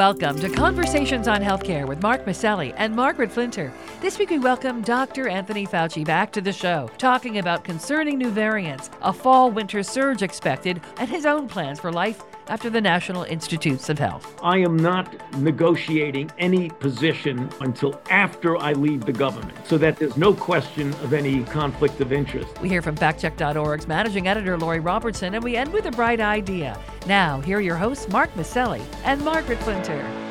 Welcome to Conversations on Healthcare with Mark Masselli and Margaret Flinter. This week we welcome Dr. Anthony Fauci back to the show, talking about concerning new variants, a fall winter surge expected, and his own plans for life after the National Institutes of Health. I am not negotiating any position until after I leave the government, so that there's no question of any conflict of interest. We hear from FactCheck.org's managing editor Lori Robertson, and we end with a bright idea. Now, here are your hosts, Mark Masselli and Margaret Flinter.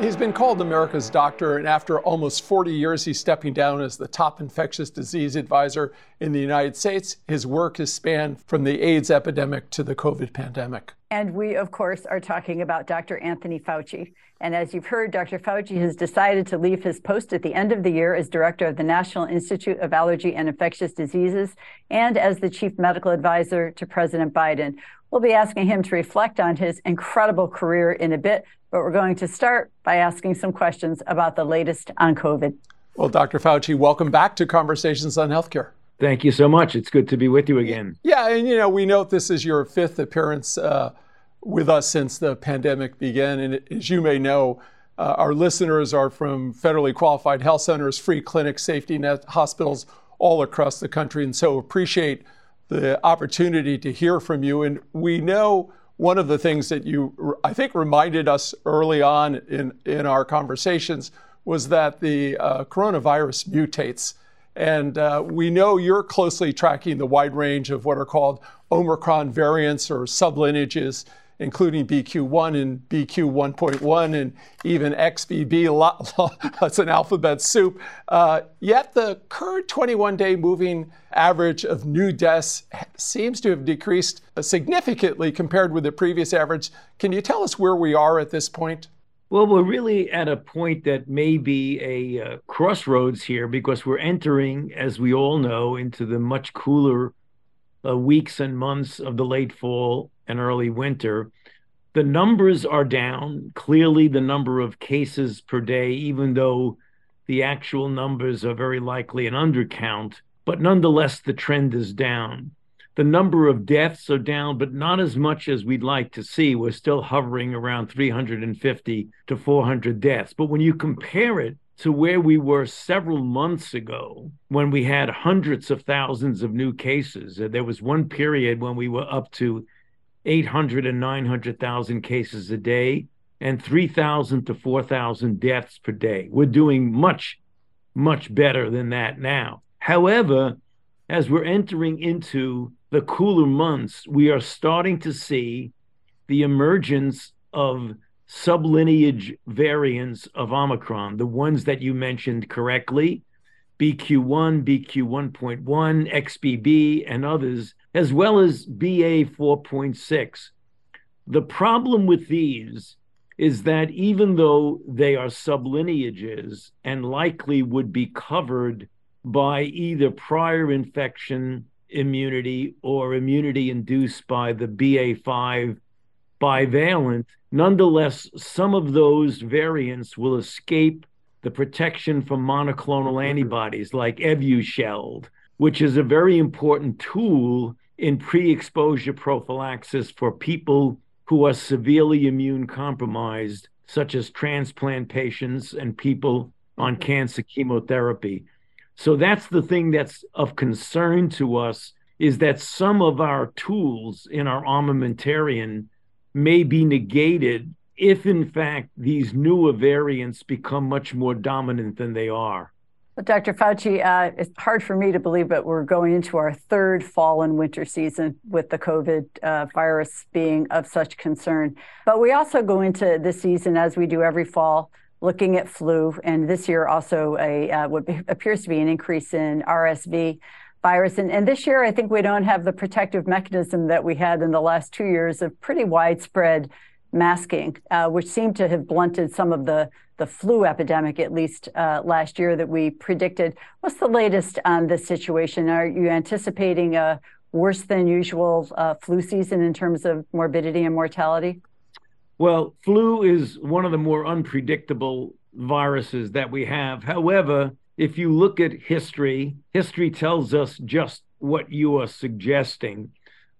He's been called America's doctor, and after almost 40 years, he's stepping down as the top infectious disease advisor in the United States. His work has spanned from the AIDS epidemic to the COVID pandemic. And we, of course, are talking about Dr. Anthony Fauci. And as you've heard, Dr. Fauci has decided to leave his post at the end of the year as director of the National Institute of Allergy and Infectious Diseases and as the chief medical advisor to President Biden. We'll be asking him to reflect on his incredible career in a bit, but we're going to start by asking some questions about the latest on COVID. Well, Dr. Fauci, welcome back to Conversations on Healthcare. Thank you so much. It's good to be with you again. Yeah, and you know, we note this is your fifth appearance uh, with us since the pandemic began. And as you may know, uh, our listeners are from federally qualified health centers, free clinics, safety net hospitals all across the country. And so appreciate the opportunity to hear from you. And we know one of the things that you, I think, reminded us early on in, in our conversations was that the uh, coronavirus mutates. And uh, we know you're closely tracking the wide range of what are called Omicron variants or sublineages including BQ1 and BQ1.1 and even XBB. That's an alphabet soup. Uh, yet the current 21 day moving average of new deaths seems to have decreased significantly compared with the previous average. Can you tell us where we are at this point? Well, we're really at a point that may be a uh, crossroads here because we're entering, as we all know, into the much cooler uh, weeks and months of the late fall and early winter. The numbers are down. Clearly, the number of cases per day, even though the actual numbers are very likely an undercount, but nonetheless, the trend is down. The number of deaths are down, but not as much as we'd like to see. We're still hovering around 350 to 400 deaths. But when you compare it to where we were several months ago when we had hundreds of thousands of new cases. Uh, there was one period when we were up to 800 and 900,000 cases a day and 3,000 to 4,000 deaths per day. We're doing much, much better than that now. However, as we're entering into the cooler months, we are starting to see the emergence of sublineage variants of Omicron, the ones that you mentioned correctly, BQ1, BQ1.1, XBB, and others, as well as BA 4.6. The problem with these is that even though they are sublineages and likely would be covered by either prior infection immunity or immunity induced by the BA5 bivalent, nonetheless, some of those variants will escape the protection from monoclonal antibodies like Evusheld, which is a very important tool in pre exposure prophylaxis for people who are severely immune compromised, such as transplant patients and people on cancer chemotherapy. So that's the thing that's of concern to us is that some of our tools in our armamentarium may be negated if, in fact, these newer variants become much more dominant than they are. But Dr. Fauci, uh, it's hard for me to believe, but we're going into our third fall and winter season with the COVID uh, virus being of such concern. But we also go into this season, as we do every fall, looking at flu, and this year also a uh, what appears to be an increase in RSV virus. And, and this year, I think we don't have the protective mechanism that we had in the last two years of pretty widespread masking, uh, which seemed to have blunted some of the, the flu epidemic, at least uh, last year, that we predicted. What's the latest on this situation? Are you anticipating a worse than usual uh, flu season in terms of morbidity and mortality? Well, flu is one of the more unpredictable viruses that we have. However, if you look at history, history tells us just what you are suggesting.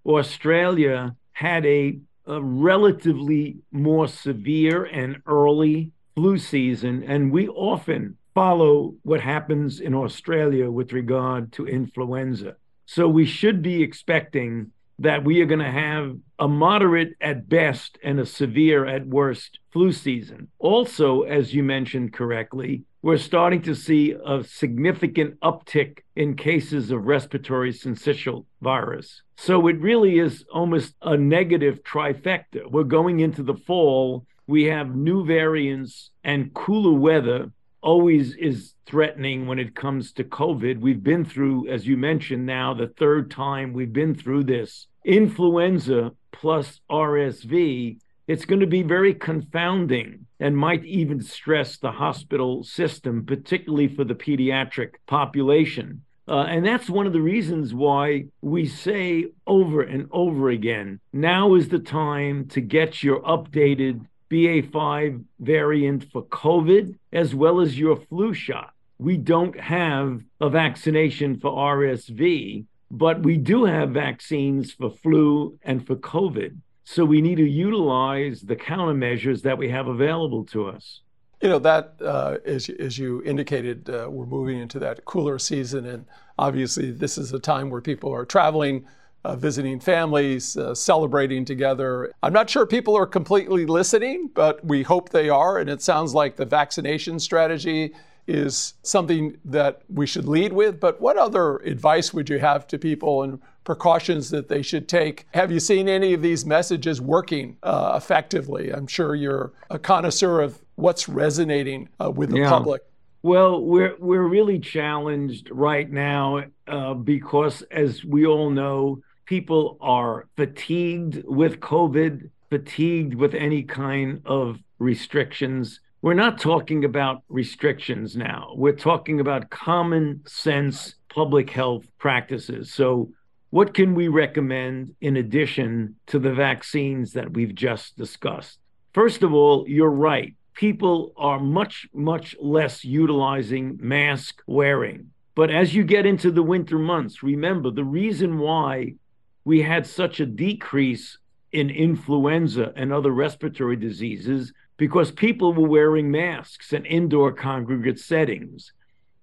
Australia had a a relatively more severe and early flu season, and we often follow what happens in Australia with regard to influenza. So we should be expecting that we are going to have a moderate at best and a severe at worst flu season. Also, as you mentioned correctly, we're starting to see a significant uptick in cases of respiratory syncytial virus. So it really is almost a negative trifecta. We're going into the fall, we have new variants and cooler weather always is threatening when it comes to COVID. We've been through, as you mentioned now, the third time we've been through this. Influenza plus RSV, it's going to be very confounding and might even stress the hospital system, particularly for the pediatric population. Uh, and that's one of the reasons why we say over and over again now is the time to get your updated BA5 variant for COVID, as well as your flu shot. We don't have a vaccination for RSV, but we do have vaccines for flu and for COVID. So we need to utilize the countermeasures that we have available to us. You know, that, uh, as, as you indicated, uh, we're moving into that cooler season. And obviously, this is a time where people are traveling uh, visiting families, uh, celebrating together. I'm not sure people are completely listening, but we hope they are. And it sounds like the vaccination strategy is something that we should lead with. But what other advice would you have to people and precautions that they should take? Have you seen any of these messages working uh, effectively? I'm sure you're a connoisseur of what's resonating uh, with the yeah. public. Well, we're we're really challenged right now uh, because, as we all know, people are fatigued with COVID, fatigued with any kind of restrictions. We're not talking about restrictions now. We're talking about common sense public health practices. So, what can we recommend in addition to the vaccines that we've just discussed? First of all, you're right. People are much, much less utilizing mask wearing. But as you get into the winter months, remember the reason why we had such a decrease in influenza and other respiratory diseases because people were wearing masks in indoor congregate settings.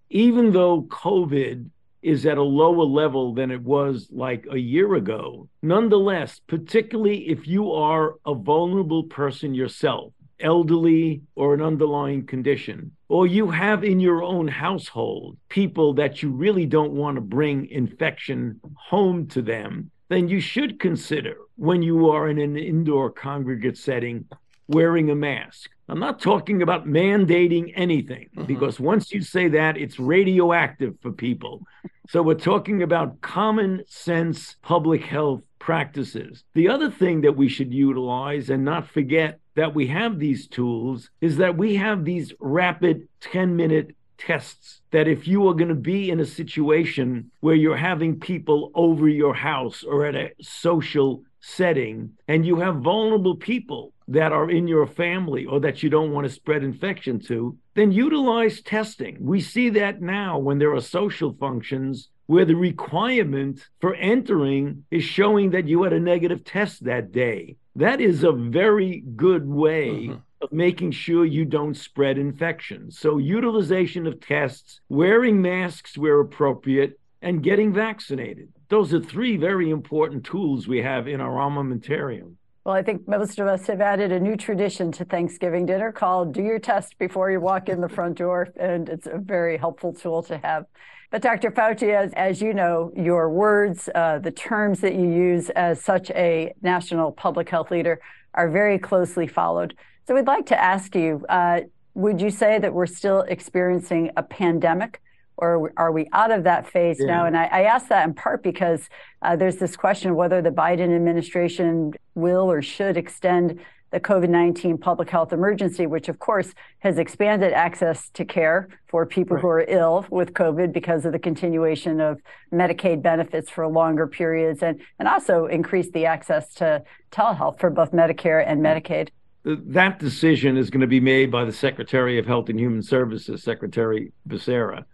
Even though COVID is at a lower level than it was like a year ago, nonetheless, particularly if you are a vulnerable person yourself, elderly or an underlying condition, or you have in your own household people that you really don't want to bring infection home to them, then you should consider when you are in an indoor congregate setting wearing a mask. I'm not talking about mandating anything mm-hmm. because once you say that, it's radioactive for people. So we're talking about common sense public health practices. The other thing that we should utilize and not forget that we have these tools is that we have these rapid 10 minute tests that if you are going to be in a situation where you're having people over your house or at a social setting and you have vulnerable people that are in your family or that you don't want to spread infection to, then utilize testing. We see that now when there are social functions where the requirement for entering is showing that you had a negative test that day. That is a very good way mm-hmm of making sure you don't spread infections. So, utilization of tests, wearing masks where appropriate, and getting vaccinated. Those are three very important tools we have in our armamentarium. Well, I think most of us have added a new tradition to Thanksgiving dinner called Do Your Test Before You Walk in the Front Door. And it's a very helpful tool to have. But Dr. Fauci, as, as you know, your words, uh, the terms that you use as such a national public health leader are very closely followed. So we'd like to ask you uh, would you say that we're still experiencing a pandemic? Or are we out of that phase yeah. now? And I, I, ask that in part because uh, there's this question of whether the Biden administration will or should extend the COVID 19 public health emergency, which of course has expanded access to care for people right. who are ill with COVID because of the continuation of Medicaid benefits for longer periods and, and also increased the access to telehealth for both Medicare and Medicaid that decision is going to be made by the Secretary of Health and Human Services, Secretary Becerra.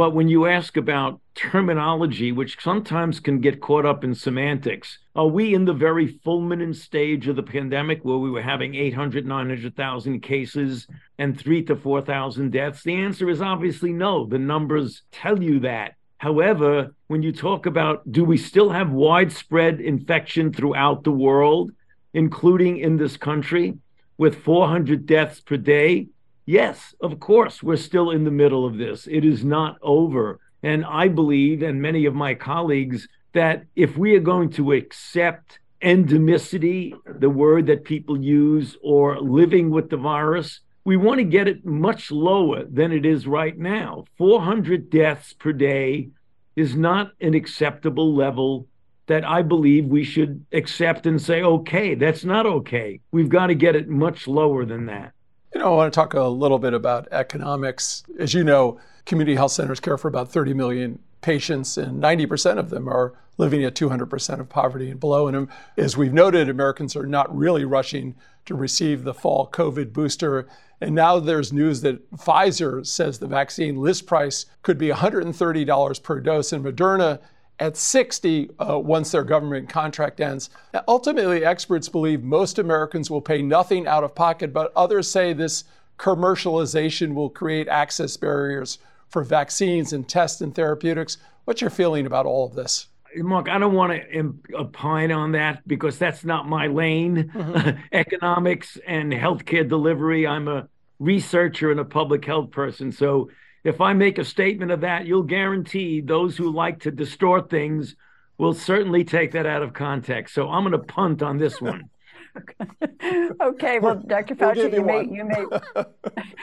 But when you ask about terminology, which sometimes can get caught up in semantics, are we in the very fulminant stage of the pandemic where we were having 800, 900,000 cases and three to 4,000 deaths? The answer is obviously no. The numbers tell you that. However, when you talk about do we still have widespread infection throughout the world, including in this country, with 400 deaths per day? Yes, of course, we're still in the middle of this. It is not over. And I believe, and many of my colleagues, that if we are going to accept endemicity, the word that people use, or living with the virus, we want to get it much lower than it is right now. 400 deaths per day is not an acceptable level that I believe we should accept and say, okay, that's not okay. We've got to get it much lower than that. You know, I want to talk a little bit about economics. As you know, community health centers care for about 30 million patients, and 90% of them are living at 200% of poverty and below. And um, as we've noted, Americans are not really rushing to receive the fall COVID booster. And now there's news that Pfizer says the vaccine list price could be $130 per dose, and Moderna at 60 uh, once their government contract ends. Now, ultimately, experts believe most Americans will pay nothing out of pocket, but others say this commercialization will create access barriers for vaccines and tests and therapeutics. What's your feeling about all of this? Mark, I don't want to opine on that because that's not my lane. Mm-hmm. Economics and healthcare delivery. I'm a researcher and a public health person. So if I make a statement of that, you'll guarantee those who like to distort things will certainly take that out of context. So I'm going to punt on this one. okay, well, Dr. Fauci, you may you may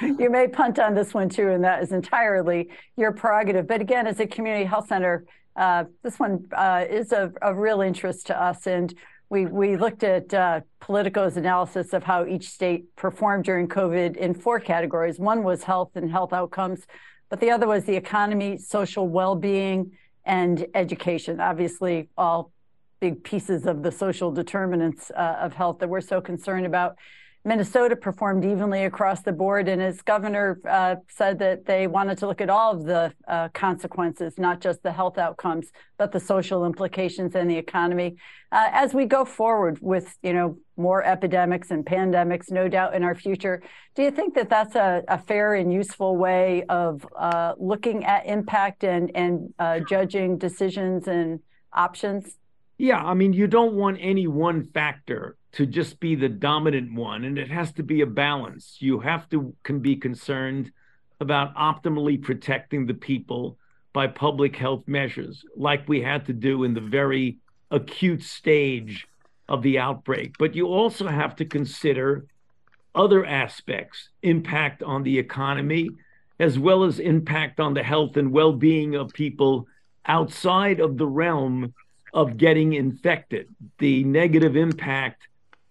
you may punt on this one too, and that is entirely your prerogative. But again, as a community health center, uh, this one uh, is of, of real interest to us, and we we looked at uh, Politico's analysis of how each state performed during COVID in four categories. One was health and health outcomes but the other was the economy, social well being, and education. Obviously, all big pieces of the social determinants uh, of health that we're so concerned about. Minnesota performed evenly across the board, and as governor uh, said that they wanted to look at all of the uh, consequences, not just the health outcomes, but the social implications and the economy. Uh, as we go forward with, you know, more epidemics and pandemics, no doubt in our future, do you think that that's a, a fair and useful way of uh, looking at impact and and uh, judging decisions and options? Yeah, I mean, you don't want any one factor to just be the dominant one, and it has to be a balance. You have to can be concerned about optimally protecting the people by public health measures, like we had to do in the very acute stage of the outbreak. But you also have to consider other aspects, impact on the economy, as well as impact on the health and well-being of people outside of the realm of getting infected, the negative impact,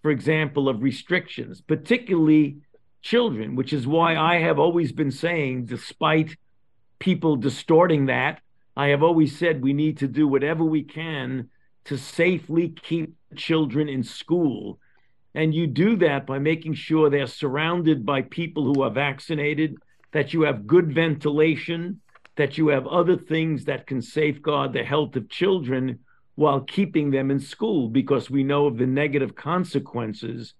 for example, of restrictions, particularly children, which is why I have always been saying, despite people distorting that, I have always said we need to do whatever we can to safely keep children in school. And you do that by making sure they're surrounded by people who are vaccinated, that you have good ventilation, that you have other things that can safeguard the health of children while keeping them in school because we know of the negative consequences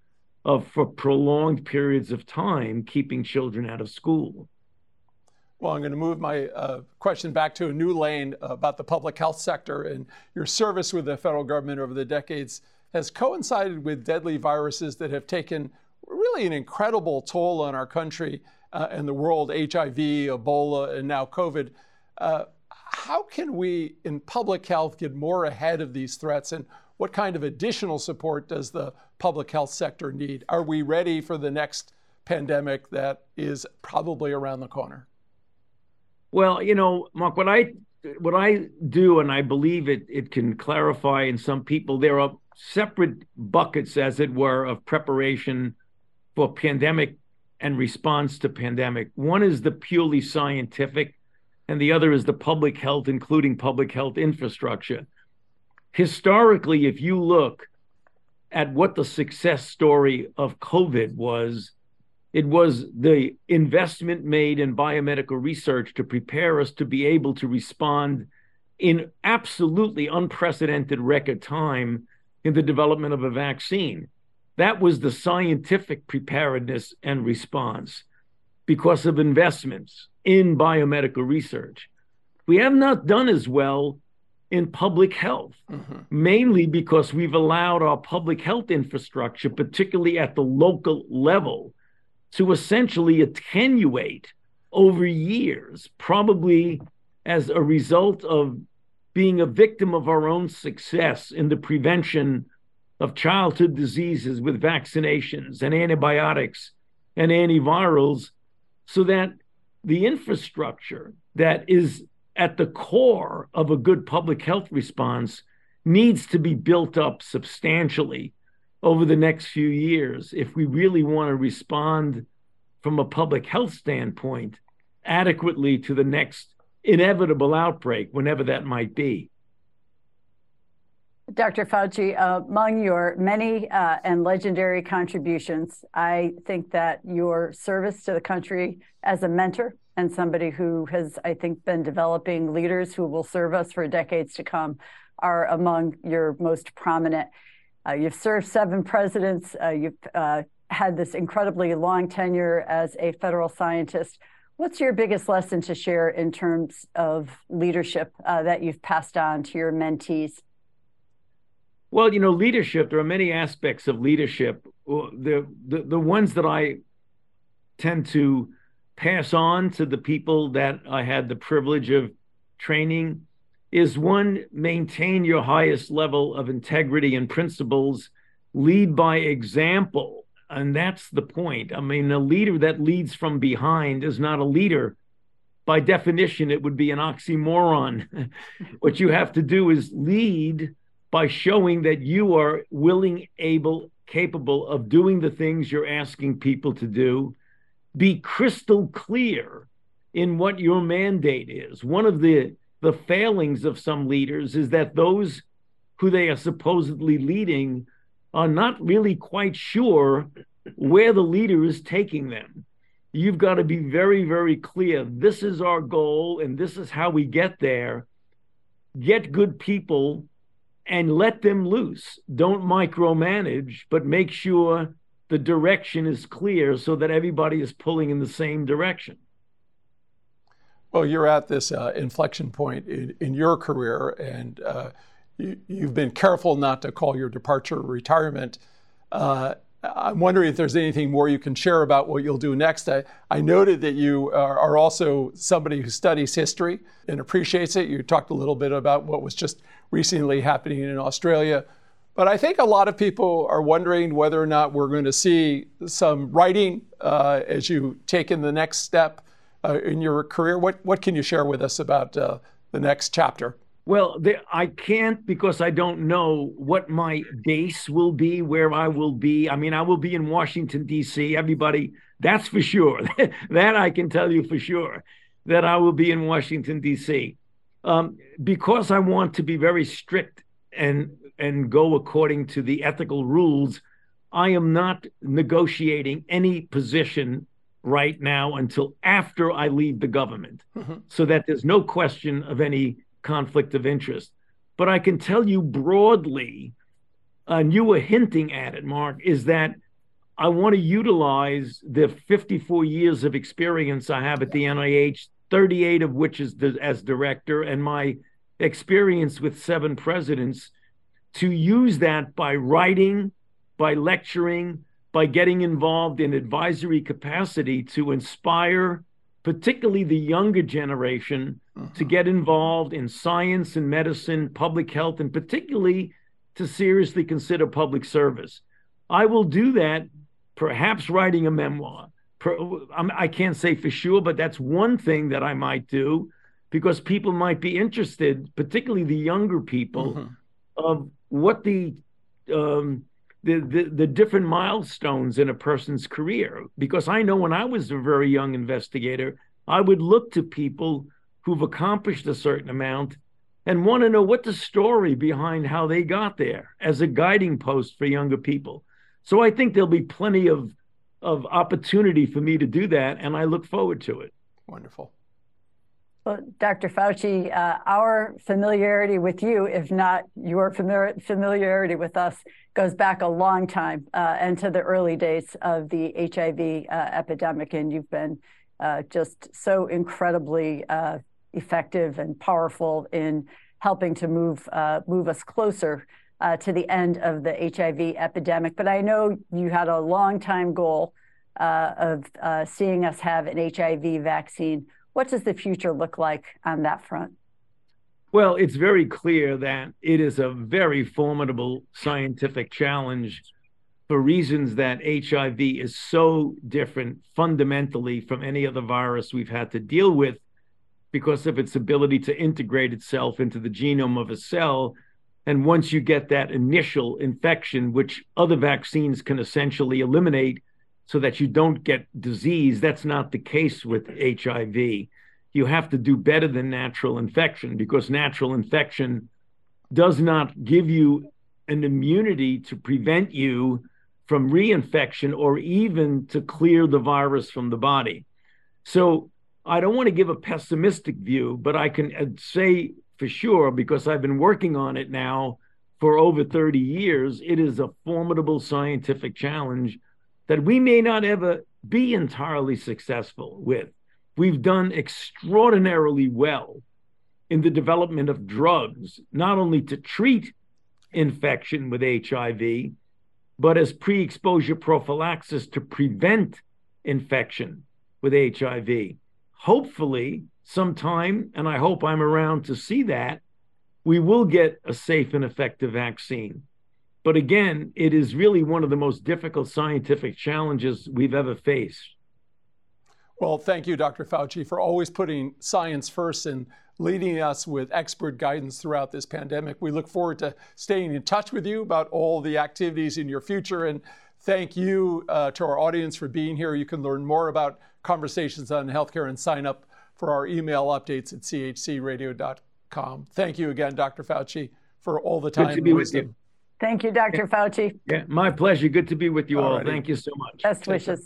of for prolonged periods of time keeping children out of school. Well, I'm going to move my uh, question back to a new lane about the public health sector and your service with the federal government over the decades has coincided with deadly viruses that have taken really an incredible toll on our country uh, and the world HIV, Ebola, and now COVID. Uh, how can we in public health get more ahead of these threats and what kind of additional support does the public health sector need? Are we ready for the next pandemic that is probably around the corner? Well, you know, Mark, what I what I do, and I believe it it can clarify in some people, there are separate buckets, as it were, of preparation for pandemic and response to pandemic. One is the purely scientific and the other is the public health, including public health infrastructure. Historically, if you look at what the success story of COVID was, It was the investment made in biomedical research to prepare us to be able to respond in absolutely unprecedented record time in the development of a vaccine. That was the scientific preparedness and response because of investments in biomedical research. We have not done as well in public health, mm-hmm. mainly because we've allowed our public health infrastructure, particularly at the local level, to essentially attenuate over years, probably as a result of being a victim of our own success in the prevention of childhood diseases with vaccinations and antibiotics and antivirals, so that the infrastructure that is at the core of a good public health response needs to be built up substantially over the next few years if we really want to respond from a public health standpoint adequately to the next inevitable outbreak, whenever that might be. Dr. Fauci, uh, among your many uh, and legendary contributions, I think that your service to the country as a mentor and somebody who has, I think, been developing leaders who will serve us for decades to come are among your most prominent. Uh, you've served seven presidents. Uh, you've uh, had this incredibly long tenure as a federal scientist. What's your biggest lesson to share in terms of leadership uh, that you've passed on to your mentees? Well, you know, leadership, there are many aspects of leadership. The, the, the ones that I tend to pass on to the people that I had the privilege of training is one, maintain your highest level of integrity and principles, lead by example. And that's the point. I mean, a leader that leads from behind is not a leader. By definition, it would be an oxymoron. what you have to do is lead by showing that you are willing, able, capable of doing the things you're asking people to do. Be crystal clear in what your mandate is. One of the the failings of some leaders is that those who they are supposedly leading are not really quite sure where the leader is taking them. You've got to be very, very clear. This is our goal, and this is how we get there. Get good people and let them loose. Don't micromanage, but make sure the direction is clear so that everybody is pulling in the same direction. Well, you're at this uh, inflection point in, in, your career, and uh, you, have been careful not to call your departure retirement. Uh, I'm wondering if there's anything more you can share about what you'll do next. I, I noted that you are, are, also somebody who studies history and appreciates it. You talked a little bit about what was just recently happening in Australia. But I think a lot of people are wondering whether or not we're going to see some writing uh, as you take in the next step uh, in your career. What, what can you share with us about uh, the next chapter? Well, I can't because I don't know what my base will be, where I will be. I mean, I will be in Washington, D.C. Everybody, that's for sure. that I can tell you for sure that I will be in Washington, D.C. Um, because I want to be very strict and and go according to the ethical rules. I am not negotiating any position right now until after I leave the government, mm-hmm. so that there's no question of any conflict of interest. But I can tell you broadly, and you were hinting at it, Mark, is that I want to utilize the 54 years of experience I have at the NIH, 38 of which is the, as director, and my experience with seven presidents to use that by writing, by lecturing, by getting involved in advisory capacity to inspire particularly the younger generation, uh-huh. to get involved in science and medicine, public health, and particularly to seriously consider public service. I will do that, perhaps writing a memoir. I can't say for sure, but that's one thing that I might do because people might be interested, particularly the younger people, uh-huh. of what the um, the, the, the different milestones in a person's career. Because I know when I was a very young investigator, I would look to people who've accomplished a certain amount and want to know what the story behind how they got there as a guiding post for younger people. So I think there'll be plenty of of opportunity for me to do that, and I look forward to it. Wonderful. Well, Dr. Fauci, uh, our familiarity with you, if not your familiar, familiarity with us, goes back a long time uh, and to the early days of the HIV uh, epidemic. And you've been uh, just so incredibly uh, effective and powerful in helping to move uh, move us closer Uh, to the end of the HIV epidemic. But I know you had a long time goal uh, of uh, seeing us have an HIV vaccine. What does the future look like on that front? Well, it's very clear that it is a very formidable scientific challenge for reasons that HIV is so different fundamentally from any other virus we've had to deal with because of its ability to integrate itself into the genome of a cell. And once you get that initial infection, which other vaccines can essentially eliminate, so that you don't get disease. That's not the case with HIV. You have to do better than natural infection because natural infection does not give you an immunity to prevent you from reinfection or even to clear the virus from the body. So I don't want to give a pessimistic view, but I can uh, say for sure, because I've been working on it now for over 30 years, it is a formidable scientific challenge that we may not ever be entirely successful with. We've done extraordinarily well in the development of drugs, not only to treat infection with HIV, but as pre exposure prophylaxis to prevent infection with HIV. Hopefully, sometime, and I hope I'm around to see that, we will get a safe and effective vaccine. But again, it is really one of the most difficult scientific challenges we've ever faced. Well, thank you, Dr. Fauci, for always putting science first and leading us with expert guidance throughout this pandemic. We look forward to staying in touch with you about all the activities in your future. And thank you uh, to our audience for being here. You can learn more about conversations on healthcare and sign up for our email updates at chcradio.com. Thank you again, Dr. Fauci, for all the time. Good to be with you. Thank you, Dr. Fauci. Yeah, my pleasure. Good to be with you all. all. Thank you so much. Best wishes. At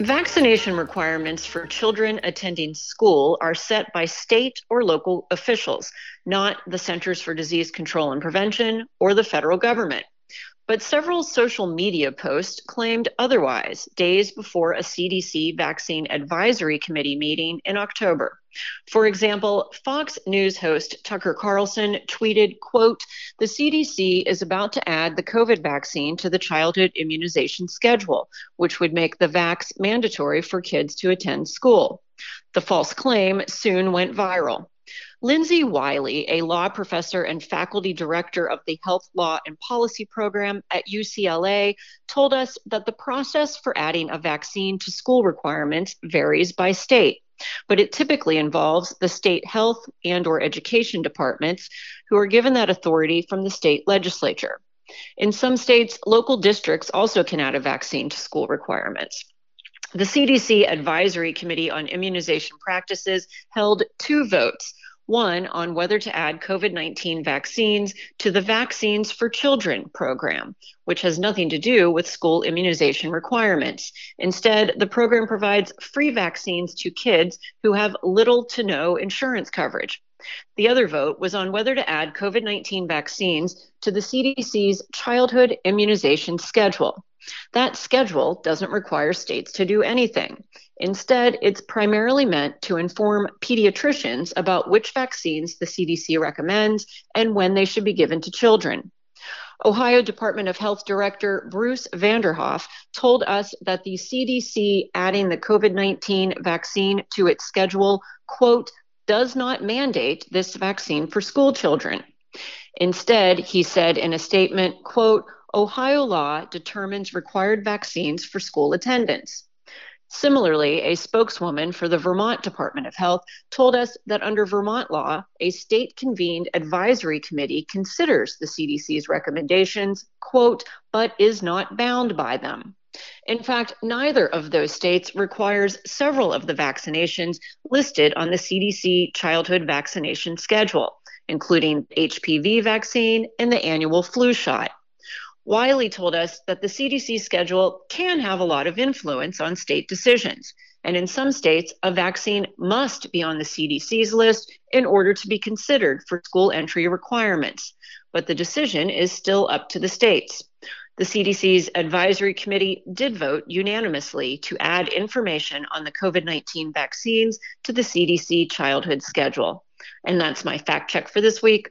Vaccination requirements for children attending school are set by state or local officials, not the Centers for Disease Control and Prevention or the federal government. But several social media posts claimed otherwise days before a CDC vaccine advisory committee meeting in October. For example, Fox News host Tucker Carlson tweeted, quote, "The CDC is about to add the COVID vaccine to the childhood immunization schedule, which would make the vax mandatory for kids to attend school." The false claim soon went viral. Lindsay Wiley, a law professor and faculty director of the Health Law and Policy program at UCLA, told us that the process for adding a vaccine to school requirements varies by state but it typically involves the state health and or education departments who are given that authority from the state legislature. In some states, local districts also can add a vaccine to school requirements. The CDC Advisory Committee on Immunization Practices held two votes one on whether to add COVID 19 vaccines to the Vaccines for Children program, which has nothing to do with school immunization requirements. Instead, the program provides free vaccines to kids who have little to no insurance coverage. The other vote was on whether to add COVID 19 vaccines to the CDC's childhood immunization schedule. That schedule doesn't require states to do anything. Instead, it's primarily meant to inform pediatricians about which vaccines the CDC recommends and when they should be given to children. Ohio Department of Health Director Bruce Vanderhoff told us that the CDC adding the COVID 19 vaccine to its schedule, quote, does not mandate this vaccine for school children. Instead, he said in a statement, quote, Ohio law determines required vaccines for school attendance. Similarly, a spokeswoman for the Vermont Department of Health told us that under Vermont law, a state convened advisory committee considers the CDC's recommendations, quote, but is not bound by them. In fact, neither of those states requires several of the vaccinations listed on the CDC childhood vaccination schedule, including HPV vaccine and the annual flu shot. Wiley told us that the CDC schedule can have a lot of influence on state decisions. And in some states, a vaccine must be on the CDC's list in order to be considered for school entry requirements. But the decision is still up to the states. The CDC's advisory committee did vote unanimously to add information on the COVID 19 vaccines to the CDC childhood schedule. And that's my fact check for this week.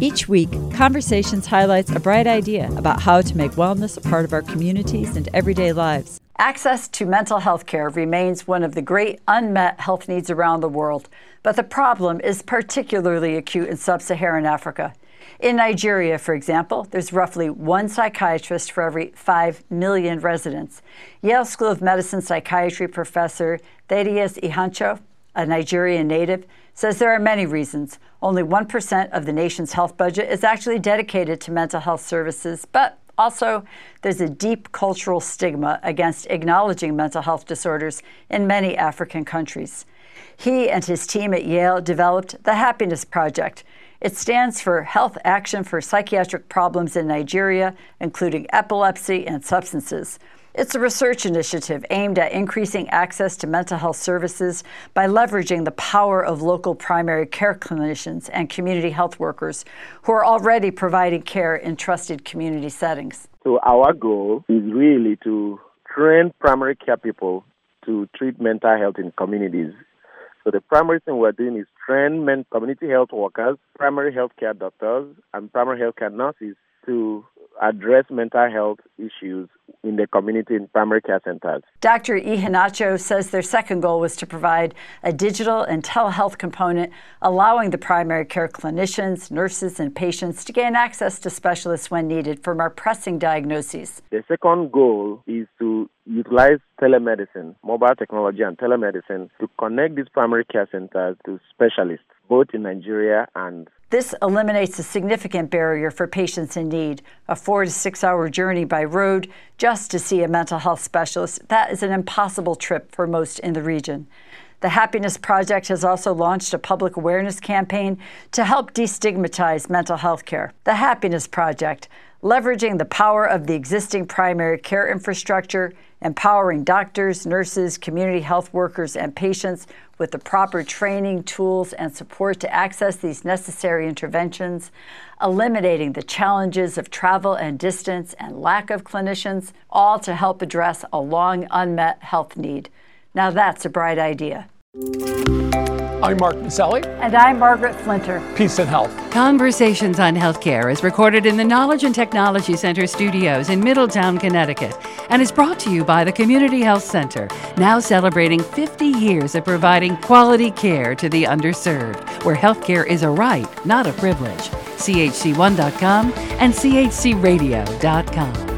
Each week, Conversations highlights a bright idea about how to make wellness a part of our communities and everyday lives. Access to mental health care remains one of the great unmet health needs around the world, but the problem is particularly acute in sub Saharan Africa. In Nigeria, for example, there's roughly one psychiatrist for every 5 million residents. Yale School of Medicine psychiatry professor Thaddeus Iheanacho, a Nigerian native, says there are many reasons. Only 1% of the nation's health budget is actually dedicated to mental health services, but also there's a deep cultural stigma against acknowledging mental health disorders in many African countries. He and his team at Yale developed the Happiness Project. It stands for Health Action for Psychiatric Problems in Nigeria, including epilepsy and substances. It's a research initiative aimed at increasing access to mental health services by leveraging the power of local primary care clinicians and community health workers who are already providing care in trusted community settings. So, our goal is really to train primary care people to treat mental health in communities. So, the primary thing we're doing is train men, community health workers, primary health care doctors, and primary health care nurses to address mental health issues in the community in primary care centers. Dr. Iheanacho says their second goal was to provide a digital and telehealth component, allowing the primary care clinicians, nurses, and patients to gain access to specialists when needed for more pressing diagnoses. The second goal is to utilize telemedicine, mobile technology, and telemedicine to connect these primary care centers to specialists, both in Nigeria and this eliminates a significant barrier for patients in need a four to six hour journey by road just to see a mental health specialist. That is an impossible trip for most in the region. The Happiness Project has also launched a public awareness campaign to help destigmatize mental health care. The Happiness Project, leveraging the power of the existing primary care infrastructure, empowering doctors, nurses, community health workers, and patients with the proper training, tools, and support to access these necessary interventions, eliminating the challenges of travel and distance and lack of clinicians, all to help address a long unmet health need. Now that's a bright idea. I'm Mark Masselli. And I'm Margaret Flinter. Peace and health. Conversations on Healthcare is recorded in the Knowledge and Technology Center studios in Middletown, Connecticut, and is brought to you by the Community Health Center, now celebrating 50 years of providing quality care to the underserved, where healthcare is a right, not a privilege. CHC1.com and CHCRadio.com.